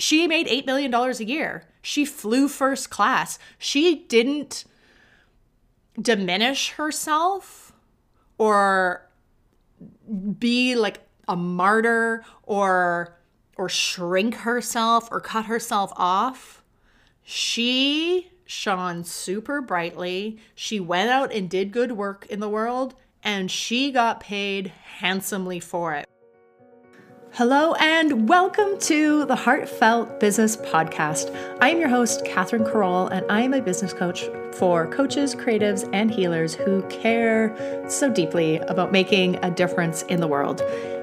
She made $8 million a year. She flew first class. She didn't diminish herself or be like a martyr or or shrink herself or cut herself off. She shone super brightly. She went out and did good work in the world and she got paid handsomely for it. Hello, and welcome to the Heartfelt Business Podcast. I am your host, Catherine Carroll, and I am a business coach for coaches, creatives, and healers who care so deeply about making a difference in the world.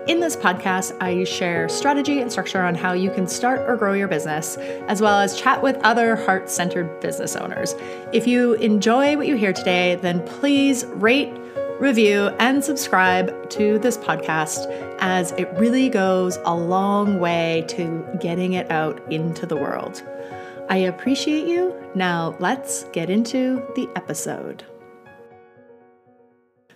In this podcast, I share strategy and structure on how you can start or grow your business, as well as chat with other heart centered business owners. If you enjoy what you hear today, then please rate, review, and subscribe to this podcast as it really goes a long way to getting it out into the world. I appreciate you. Now, let's get into the episode.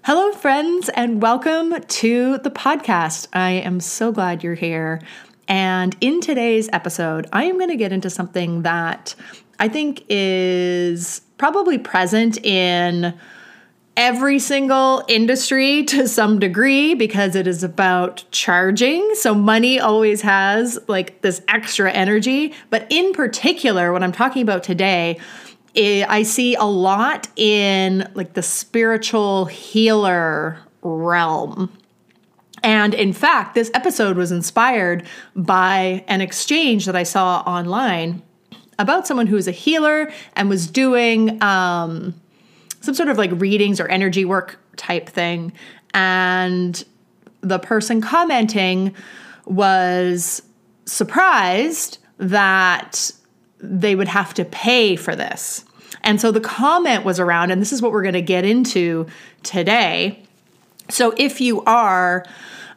Hello, friends, and welcome to the podcast. I am so glad you're here. And in today's episode, I am going to get into something that I think is probably present in every single industry to some degree because it is about charging. So money always has like this extra energy. But in particular, what I'm talking about today, I see a lot in like the spiritual healer realm. And in fact, this episode was inspired by an exchange that I saw online about someone who is a healer and was doing um, some sort of like readings or energy work type thing. And the person commenting was surprised that they would have to pay for this. And so the comment was around, and this is what we're going to get into today. So if you are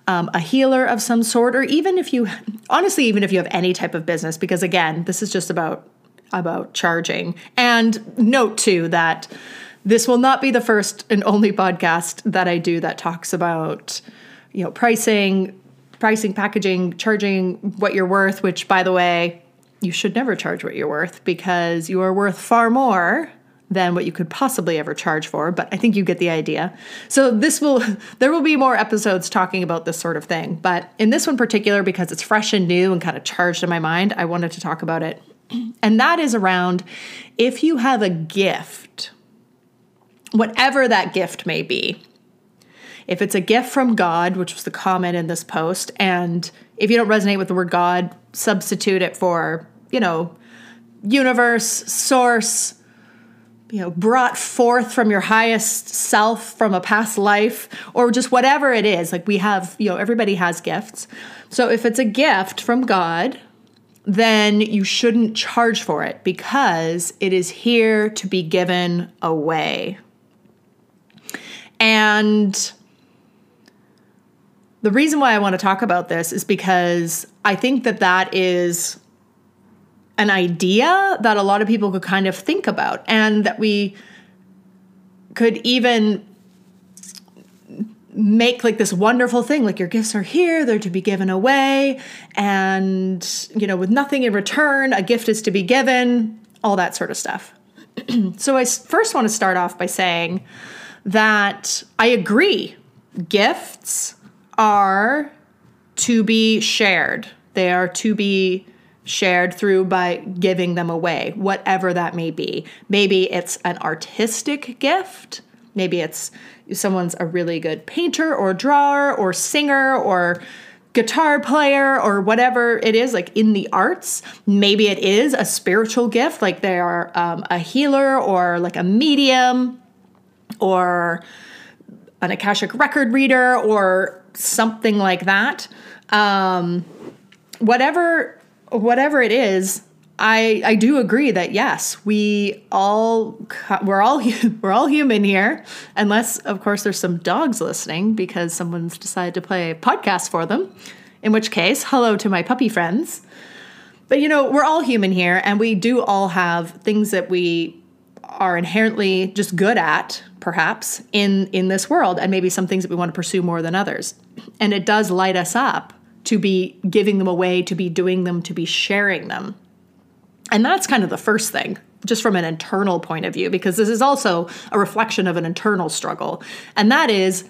um, a healer of some sort, or even if you, honestly, even if you have any type of business, because again, this is just about about charging. And note too that this will not be the first and only podcast that I do that talks about, you know, pricing, pricing, packaging, charging what you're worth, which by the way, you should never charge what you're worth because you are worth far more than what you could possibly ever charge for, but I think you get the idea. So this will there will be more episodes talking about this sort of thing, but in this one particular because it's fresh and new and kind of charged in my mind, I wanted to talk about it. And that is around if you have a gift whatever that gift may be. If it's a gift from God, which was the comment in this post, and if you don't resonate with the word God, substitute it for, you know, universe, source, you know, brought forth from your highest self from a past life, or just whatever it is. Like we have, you know, everybody has gifts. So if it's a gift from God, then you shouldn't charge for it because it is here to be given away. And the reason why I want to talk about this is because I think that that is an idea that a lot of people could kind of think about and that we could even make like this wonderful thing like your gifts are here they're to be given away and you know with nothing in return a gift is to be given all that sort of stuff. So i first want to start off by saying that I agree. Gifts are to be shared. They are to be shared through by giving them away, whatever that may be. Maybe it's an artistic gift. Maybe it's someone's a really good painter or drawer or singer or guitar player or whatever it is, like in the arts. Maybe it is a spiritual gift, like they are um, a healer or like a medium or an Akashic record reader or something like that. Um, whatever whatever it is, I I do agree that yes, we all we're all we're all human here, unless of course there's some dogs listening because someone's decided to play a podcast for them. In which case, hello to my puppy friends. But you know, we're all human here, and we do all have things that we are inherently just good at perhaps in in this world and maybe some things that we want to pursue more than others and it does light us up to be giving them away, to be doing them, to be sharing them. And that's kind of the first thing, just from an internal point of view, because this is also a reflection of an internal struggle. And that is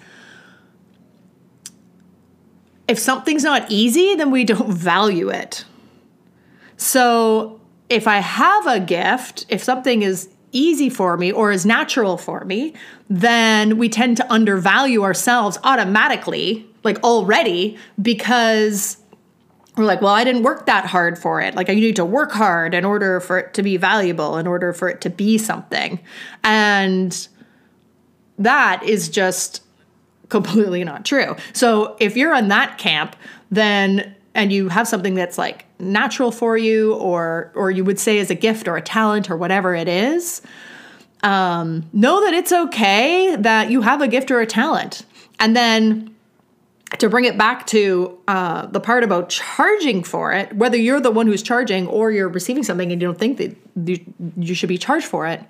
if something's not easy, then we don't value it. So if I have a gift, if something is easy for me or is natural for me, then we tend to undervalue ourselves automatically, like already, because we're like, well, I didn't work that hard for it. Like, you need to work hard in order for it to be valuable, in order for it to be something. And that is just completely not true. So, if you're in that camp, then and you have something that's like natural for you or or you would say as a gift or a talent or whatever it is um, know that it's okay that you have a gift or a talent. And then to bring it back to uh, the part about charging for it whether you're the one who's charging or you're receiving something and you don't think that you, you should be charged for it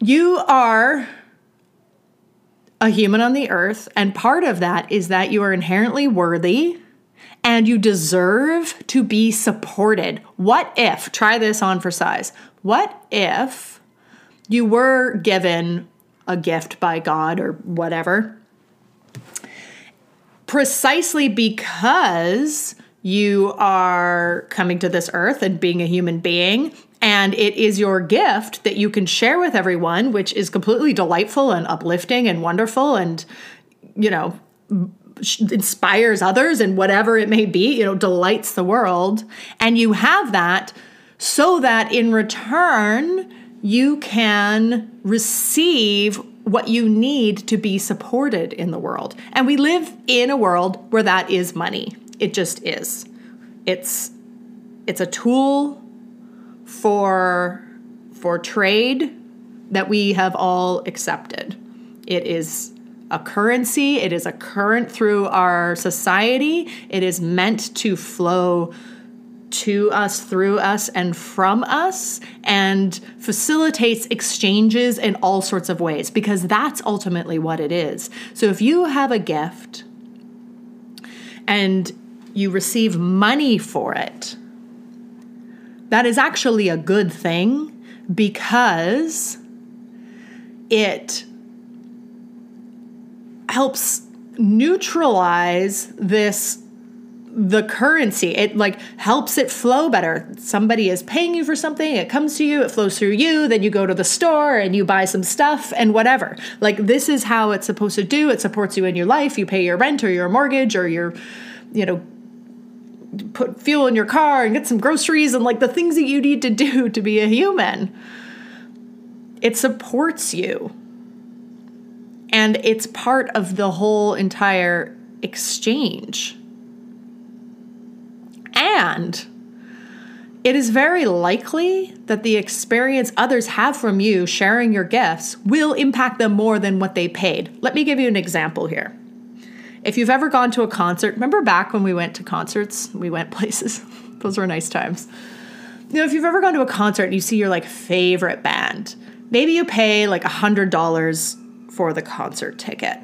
you are a human on the earth and part of that is that you are inherently worthy and you deserve to be supported. What if, try this on for size, what if you were given a gift by God or whatever, precisely because you are coming to this earth and being a human being and it is your gift that you can share with everyone which is completely delightful and uplifting and wonderful and you know inspires others and whatever it may be, you know, delights the world. And you have that so that in return, you can receive what you need to be supported in the world. And we live in a world where that is money. It just is. It's it's a tool for for trade that we have all accepted. It is a currency, it is a current through our society. It is meant to flow to us, through us, and from us, and facilitates exchanges in all sorts of ways because that's ultimately what it is. So if you have a gift and you receive money for it, that is actually a good thing because it helps neutralize this the currency. It like helps it flow better. Somebody is paying you for something it comes to you it flows through you then you go to the store and you buy some stuff and whatever. Like this is how it's supposed to do. It supports you in your life. You pay your rent or your mortgage or your you know put fuel in your car and get some groceries and like the things that you need to do to be a human. It supports you and it's part of the whole entire exchange. And it is very likely that the experience others have from you sharing your gifts will impact them more than what they paid. Let me give you an example here. If you've ever gone to a concert, remember back when we went to concerts, we went places. Those were nice times. You know, if you've ever gone to a concert and you see your like favorite band, maybe you pay like a hundred dollars for the concert ticket.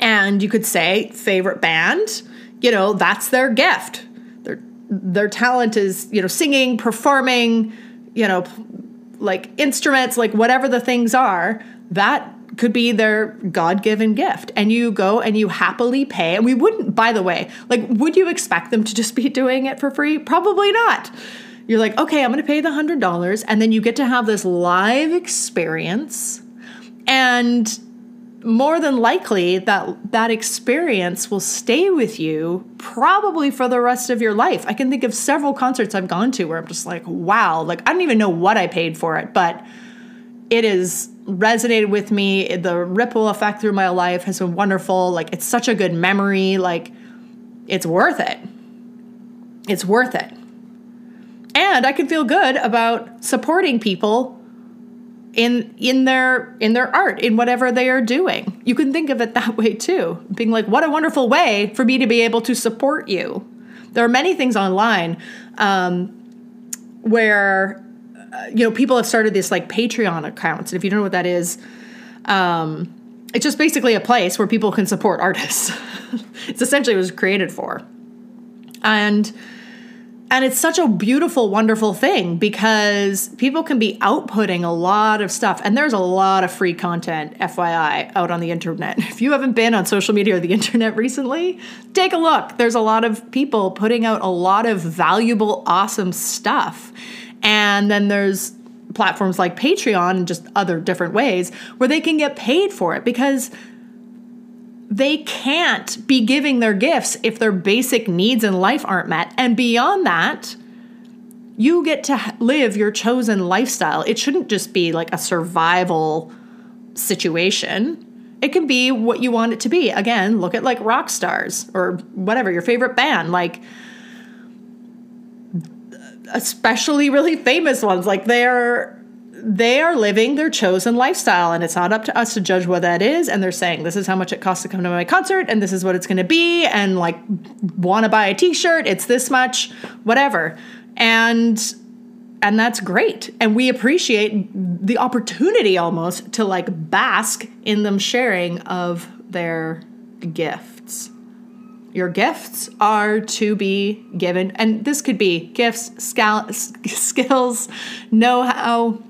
And you could say, favorite band, you know, that's their gift. Their their talent is, you know, singing, performing, you know, like instruments, like whatever the things are, that could be their God-given gift. And you go and you happily pay. And we wouldn't, by the way, like, would you expect them to just be doing it for free? Probably not. You're like, okay, I'm gonna pay the hundred dollars, and then you get to have this live experience and more than likely that that experience will stay with you probably for the rest of your life. I can think of several concerts I've gone to where I'm just like, wow, like I don't even know what I paid for it, but it has resonated with me. The ripple effect through my life has been wonderful. Like it's such a good memory. Like it's worth it. It's worth it. And I can feel good about supporting people in in their in their art in whatever they are doing you can think of it that way too being like what a wonderful way for me to be able to support you there are many things online um, where uh, you know people have started this like patreon accounts and if you don't know what that is um, it's just basically a place where people can support artists. it's essentially what it was created for. And and it's such a beautiful wonderful thing because people can be outputting a lot of stuff. And there's a lot of free content fyi out on the internet. If you haven't been on social media or the internet recently take a look. There's a lot of people putting out a lot of valuable awesome stuff. And then there's platforms like patreon and just other different ways where they can get paid for it because they can't be giving their gifts if their basic needs in life aren't met. And beyond that, you get to live your chosen lifestyle. It shouldn't just be like a survival situation. It can be what you want it to be. Again, look at like rock stars or whatever, your favorite band. Like, especially really famous ones, like they're they are living their chosen lifestyle and it's not up to us to judge what that is and they're saying this is how much it costs to come to my concert and this is what it's going to be and like want to buy a t-shirt it's this much whatever. And and that's great. And we appreciate the opportunity almost to like bask in them sharing of their gifts. Your gifts are to be given and this could be gifts skills know-how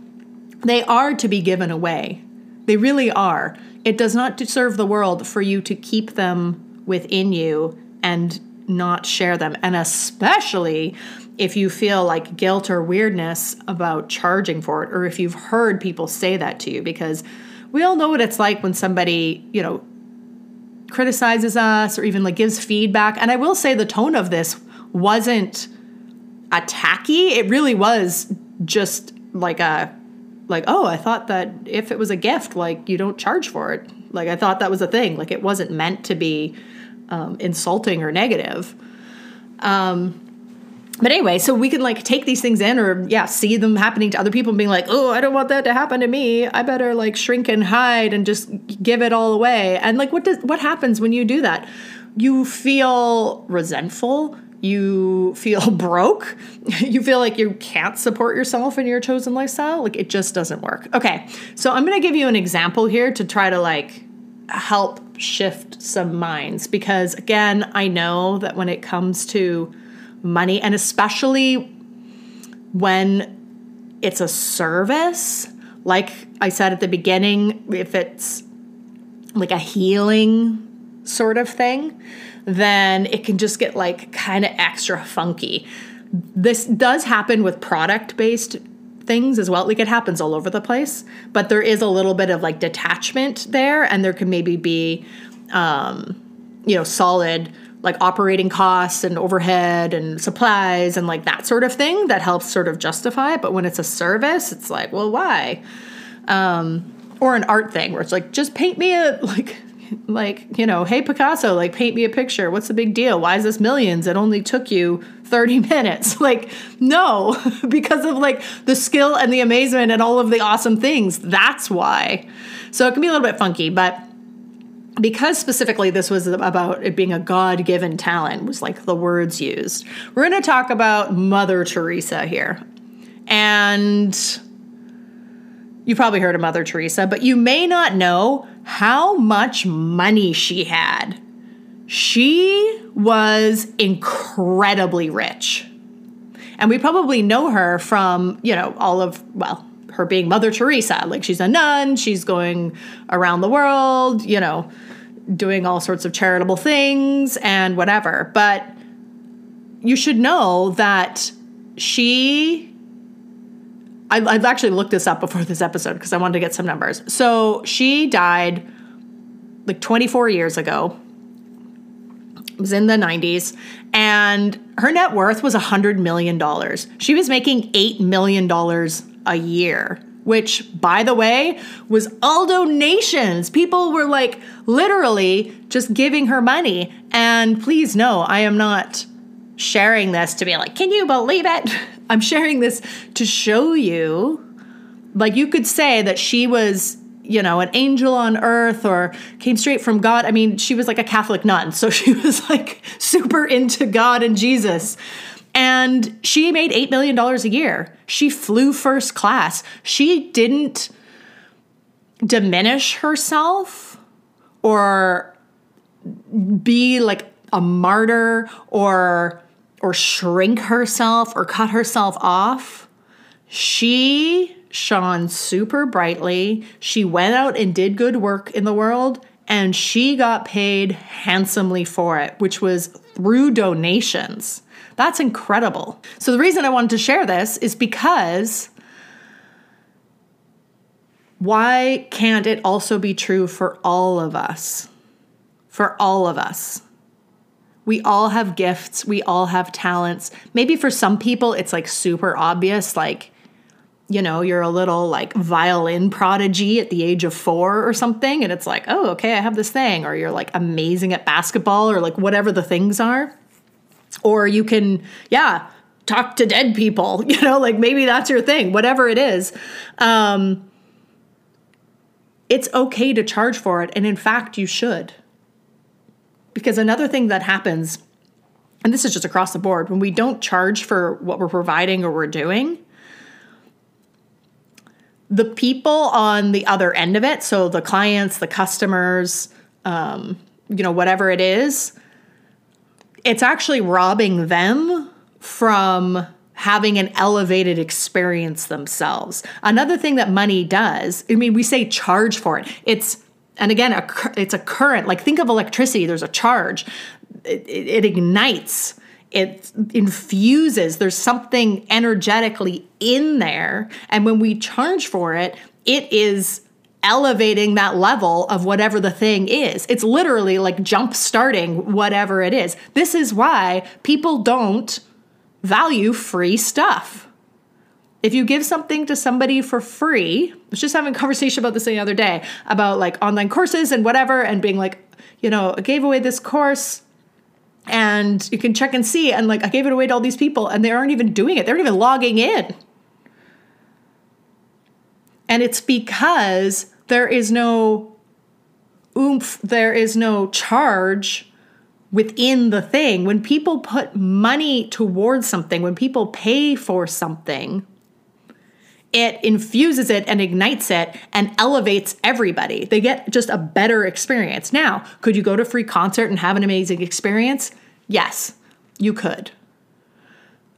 they are to be given away. They really are. It does not serve the world for you to keep them within you and not share them. And especially if you feel like guilt or weirdness about charging for it, or if you've heard people say that to you, because we all know what it's like when somebody, you know, criticizes us or even like gives feedback. And I will say the tone of this wasn't attacky, it really was just like a like, oh, I thought that if it was a gift, like you don't charge for it. Like I thought that was a thing. Like it wasn't meant to be um, insulting or negative. Um, but anyway, so we can like take these things in or yeah, see them happening to other people and being like, oh, I don't want that to happen to me. I better like shrink and hide and just give it all away. And like what does what happens when you do that? You feel resentful you feel broke, you feel like you can't support yourself in your chosen lifestyle, like it just doesn't work. Okay, so I'm gonna give you an example here to try to like help shift some minds because again, I know that when it comes to money and especially when it's a service, like I said at the beginning, if it's like a healing sort of thing, then it can just get like kind of extra funky. This does happen with product based things as well. Like it happens all over the place, but there is a little bit of like detachment there, and there can maybe be, um, you know, solid like operating costs and overhead and supplies and like that sort of thing that helps sort of justify it. But when it's a service, it's like, well, why? Um, or an art thing where it's like, just paint me a like like, you know, hey Picasso, like paint me a picture. What's the big deal? Why is this millions? It only took you 30 minutes. Like, no, because of like the skill and the amazement and all of the awesome things. That's why. So it can be a little bit funky, but because specifically this was about it being a God given talent, was like the words used. We're going to talk about Mother Teresa here. And you probably heard of Mother Teresa, but you may not know how much money she had. She was incredibly rich. And we probably know her from, you know, all of, well, her being Mother Teresa. Like she's a nun, she's going around the world, you know, doing all sorts of charitable things and whatever. But you should know that she I've actually looked this up before this episode because I wanted to get some numbers. So she died like 24 years ago. It was in the 90s, and her net worth was $100 million. She was making $8 million a year, which, by the way, was all donations. People were like literally just giving her money. And please know, I am not sharing this to be like, can you believe it? I'm sharing this to show you, like, you could say that she was, you know, an angel on earth or came straight from God. I mean, she was like a Catholic nun. So she was like super into God and Jesus. And she made $8 million a year. She flew first class. She didn't diminish herself or be like a martyr or or shrink herself or cut herself off. She shone super brightly. She went out and did good work in the world and she got paid handsomely for it, which was through donations. That's incredible. So, the reason I wanted to share this is because why can't it also be true for all of us? For all of us. We all have gifts, we all have talents. Maybe for some people, it's like super obvious, like, you know, you're a little like violin prodigy at the age of four or something, and it's like, oh, okay, I have this thing. Or you're like amazing at basketball or like whatever the things are. Or you can, yeah, talk to dead people, you know, like maybe that's your thing, whatever it is. Um, it's okay to charge for it. And in fact, you should. Because another thing that happens, and this is just across the board, when we don't charge for what we're providing or we're doing, the people on the other end of it, so the clients, the customers, um, you know, whatever it is, it's actually robbing them from having an elevated experience themselves. Another thing that money does, I mean, we say charge for it. It's and again, a, it's a current. Like think of electricity. There's a charge. It, it, it ignites. It infuses. There's something energetically in there, and when we charge for it, it is elevating that level of whatever the thing is. It's literally like jump starting whatever it is. This is why people don't value free stuff if you give something to somebody for free, I was just having a conversation about this the other day about like online courses and whatever, and being like, you know, I gave away this course and you can check and see. And like, I gave it away to all these people and they aren't even doing it, they aren't even logging in. And it's because there is no oomph, there is no charge within the thing. When people put money towards something, when people pay for something, it infuses it and ignites it and elevates everybody. They get just a better experience. Now, could you go to a free concert and have an amazing experience? Yes, you could.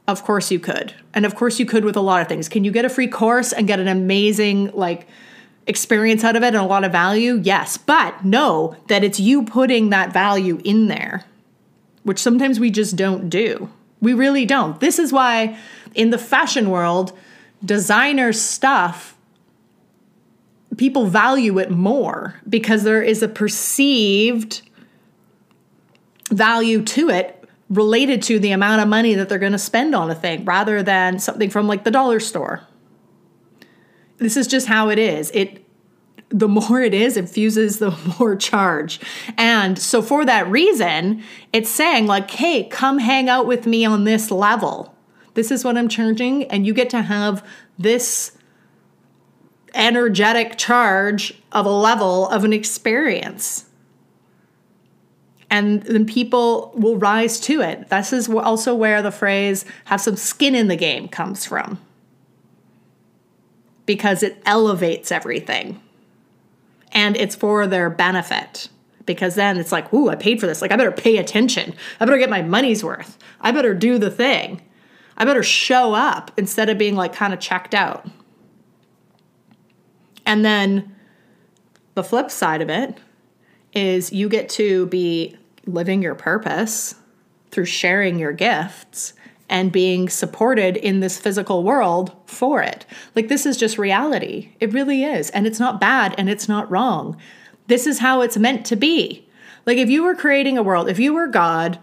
Of course you could. And of course you could with a lot of things. Can you get a free course and get an amazing like experience out of it and a lot of value? Yes, but know that it's you putting that value in there, which sometimes we just don't do. We really don't. This is why in the fashion world, designer stuff people value it more because there is a perceived value to it related to the amount of money that they're going to spend on a thing rather than something from like the dollar store. This is just how it is. It the more it is, infuses the more charge. And so for that reason, it's saying like, "Hey, come hang out with me on this level." This is what I'm charging, and you get to have this energetic charge of a level of an experience. And then people will rise to it. This is also where the phrase have some skin in the game comes from. Because it elevates everything. And it's for their benefit. Because then it's like, ooh, I paid for this. Like, I better pay attention. I better get my money's worth. I better do the thing. I better show up instead of being like kind of checked out. And then the flip side of it is you get to be living your purpose through sharing your gifts and being supported in this physical world for it. Like, this is just reality. It really is. And it's not bad and it's not wrong. This is how it's meant to be. Like, if you were creating a world, if you were God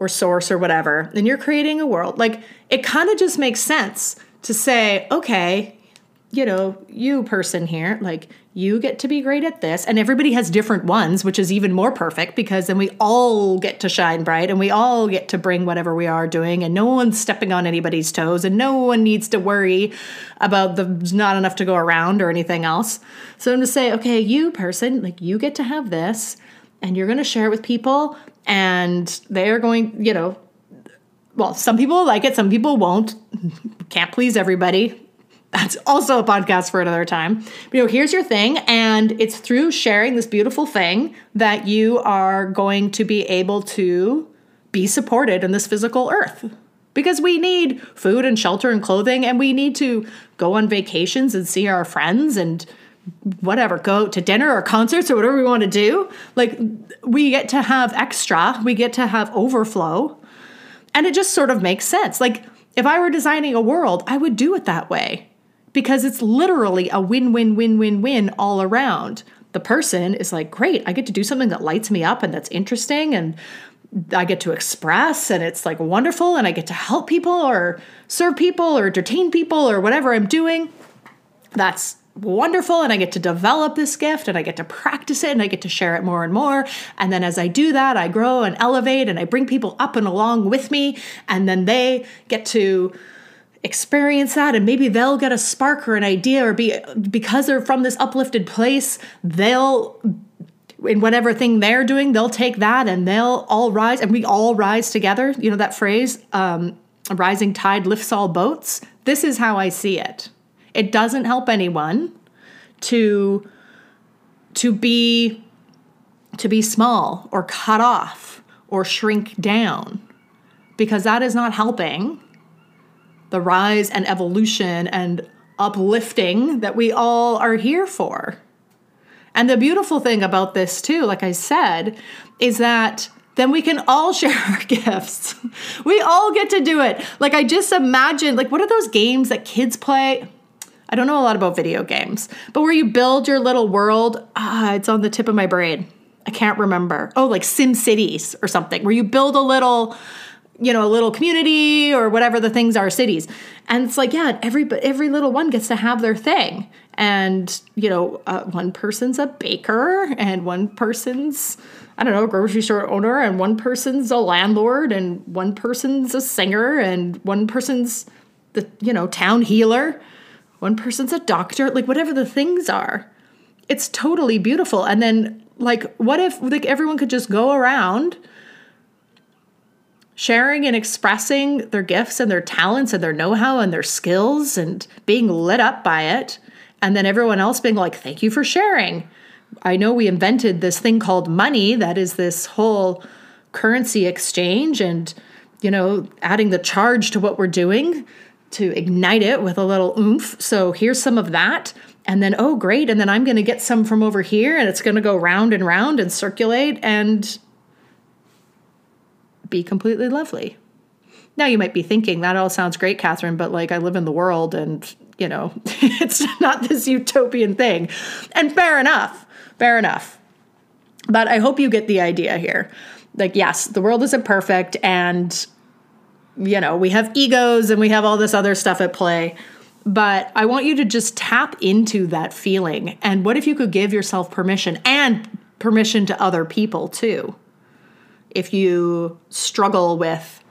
or source or whatever, and you're creating a world, like it kind of just makes sense to say, okay, you know, you person here, like you get to be great at this. And everybody has different ones, which is even more perfect because then we all get to shine bright and we all get to bring whatever we are doing and no one's stepping on anybody's toes and no one needs to worry about the not enough to go around or anything else. So I'm to say, okay, you person, like you get to have this and you're going to share it with people and they are going, you know, well, some people like it, some people won't. Can't please everybody. That's also a podcast for another time. But, you know, here's your thing, and it's through sharing this beautiful thing that you are going to be able to be supported in this physical earth. Because we need food and shelter and clothing, and we need to go on vacations and see our friends and whatever, go to dinner or concerts or whatever we want to do. Like, we get to have extra, we get to have overflow. And it just sort of makes sense. Like, if I were designing a world, I would do it that way because it's literally a win win win win win all around. The person is like, great, I get to do something that lights me up and that's interesting and I get to express and it's like wonderful and I get to help people or serve people or entertain people or whatever I'm doing. That's wonderful and I get to develop this gift and I get to practice it and I get to share it more and more. And then as I do that, I grow and elevate and I bring people up and along with me and then they get to experience that and maybe they'll get a spark or an idea or be because they're from this uplifted place, they'll in whatever thing they're doing, they'll take that and they'll all rise and we all rise together. You know that phrase, um, a rising tide lifts all boats. This is how I see it. It doesn't help anyone to to be to be small or cut off or shrink down because that is not helping the rise and evolution and uplifting that we all are here for. And the beautiful thing about this, too, like I said, is that then we can all share our gifts. We all get to do it. Like, I just imagine, like, what are those games that kids play? I don't know a lot about video games, but where you build your little world, ah, it's on the tip of my brain. I can't remember. Oh, like Sim Cities or something, where you build a little, you know, a little community or whatever the things are, cities. And it's like, yeah, every every little one gets to have their thing. And you know, uh, one person's a baker, and one person's I don't know, a grocery store owner, and one person's a landlord, and one person's a singer, and one person's the you know town healer one person's a doctor, like whatever the things are. It's totally beautiful. And then like what if like everyone could just go around sharing and expressing their gifts and their talents and their know-how and their skills and being lit up by it and then everyone else being like thank you for sharing. I know we invented this thing called money that is this whole currency exchange and you know adding the charge to what we're doing to ignite it with a little oomph. So here's some of that. And then, oh, great. And then I'm going to get some from over here and it's going to go round and round and circulate and be completely lovely. Now you might be thinking that all sounds great, Catherine, but like I live in the world and, you know, it's not this utopian thing. And fair enough. Fair enough. But I hope you get the idea here. Like, yes, the world isn't perfect and you know, we have egos and we have all this other stuff at play. But I want you to just tap into that feeling. And what if you could give yourself permission and permission to other people too? If you struggle with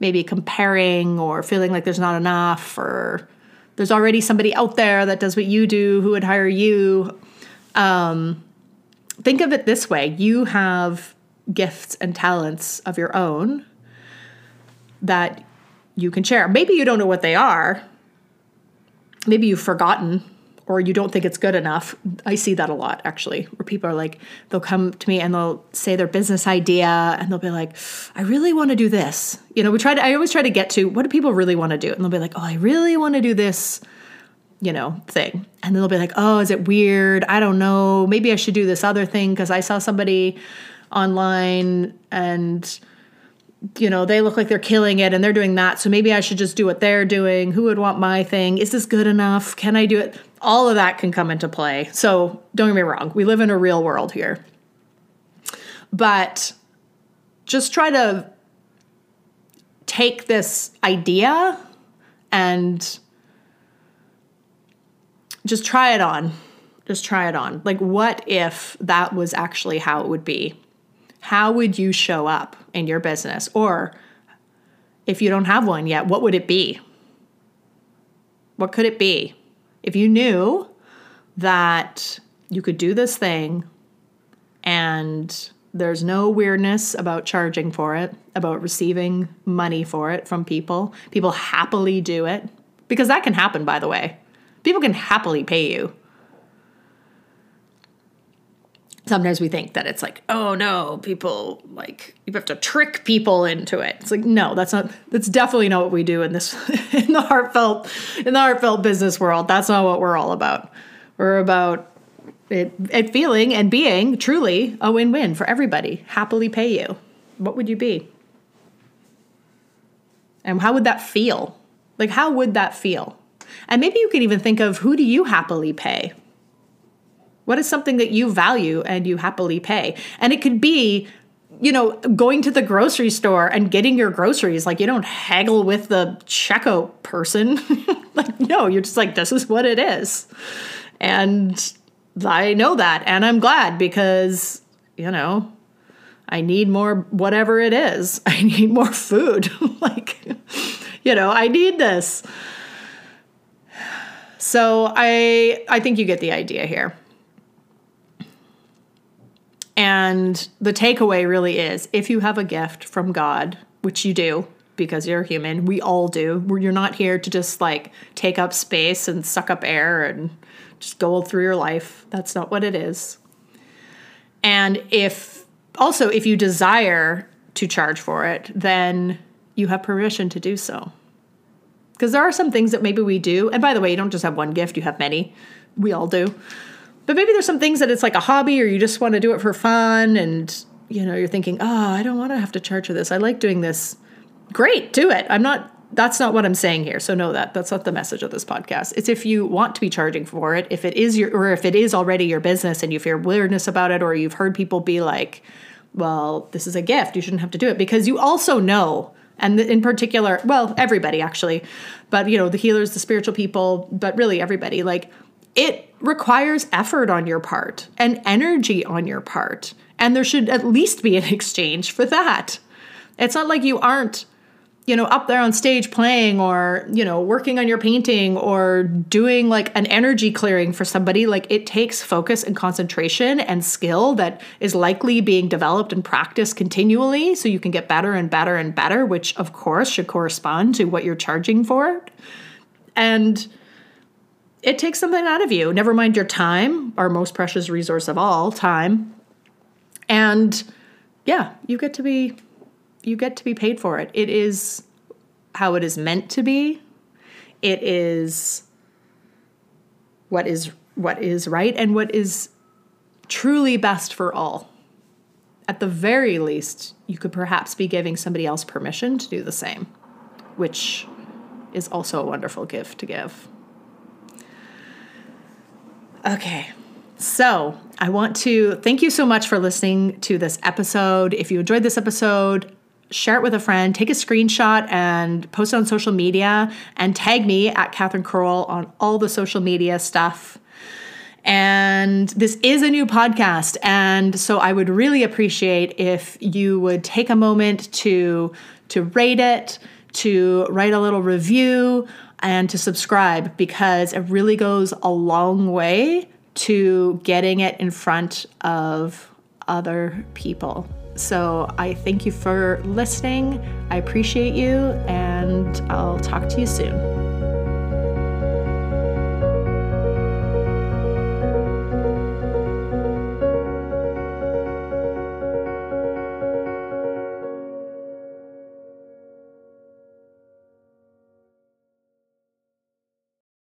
maybe comparing or feeling like there's not enough or there's already somebody out there that does what you do who would hire you. Um, think of it this way you have gifts and talents of your own that you can share. Maybe you don't know what they are. Maybe you've forgotten or you don't think it's good enough. I see that a lot actually, where people are like, they'll come to me and they'll say their business idea and they'll be like, I really want to do this. You know, we try to, I always try to get to what do people really want to do? And they'll be like, oh, I really want to do this, you know, thing. And then they'll be like, oh, is it weird? I don't know. Maybe I should do this other thing because I saw somebody online and, you know, they look like they're killing it and they're doing that. So maybe I should just do what they're doing. Who would want my thing? Is this good enough? Can I do it? All of that can come into play. So don't get me wrong, we live in a real world here. But just try to take this idea and just try it on. Just try it on. Like, what if that was actually how it would be? How would you show up in your business? Or if you don't have one yet, what would it be? What could it be? If you knew that you could do this thing and there's no weirdness about charging for it, about receiving money for it from people, people happily do it because that can happen, by the way. People can happily pay you. Sometimes we think that it's like, oh no, people like you have to trick people into it. It's like, no, that's not that's definitely not what we do in this in the heartfelt in the heartfelt business world. That's not what we're all about. We're about it, it feeling and being truly a win-win for everybody. Happily pay you. What would you be? And how would that feel? Like, how would that feel? And maybe you can even think of who do you happily pay? What is something that you value and you happily pay? And it could be, you know, going to the grocery store and getting your groceries. Like, you don't haggle with the checkout person. like, no, you're just like, this is what it is. And I know that. And I'm glad because, you know, I need more whatever it is. I need more food. like, you know, I need this. So I I think you get the idea here. And the takeaway really is if you have a gift from God, which you do because you're human, we all do. You're not here to just like take up space and suck up air and just go through your life. That's not what it is. And if also, if you desire to charge for it, then you have permission to do so. Because there are some things that maybe we do. And by the way, you don't just have one gift, you have many. We all do. But maybe there's some things that it's like a hobby or you just want to do it for fun and you know, you're thinking, "Oh, I don't want to have to charge for this. I like doing this." Great, do it. I'm not that's not what I'm saying here. So know that. That's not the message of this podcast. It's if you want to be charging for it, if it is your or if it is already your business and you feel weirdness about it or you've heard people be like, "Well, this is a gift. You shouldn't have to do it." Because you also know and in particular, well, everybody actually, but you know, the healers, the spiritual people, but really everybody, like it requires effort on your part and energy on your part. And there should at least be an exchange for that. It's not like you aren't, you know, up there on stage playing or, you know, working on your painting or doing like an energy clearing for somebody. Like it takes focus and concentration and skill that is likely being developed and practiced continually so you can get better and better and better, which of course should correspond to what you're charging for. And, it takes something out of you. Never mind your time, our most precious resource of all, time. And yeah, you get to be you get to be paid for it. It is how it is meant to be. It is what is what is right and what is truly best for all. At the very least, you could perhaps be giving somebody else permission to do the same, which is also a wonderful gift to give. Okay. So, I want to thank you so much for listening to this episode. If you enjoyed this episode, share it with a friend, take a screenshot and post it on social media, and tag me at Catherine Carroll on all the social media stuff. And this is a new podcast. And so I would really appreciate if you would take a moment to, to rate it, to write a little review and to subscribe because it really goes a long way to getting it in front of other people. So I thank you for listening. I appreciate you, and I'll talk to you soon.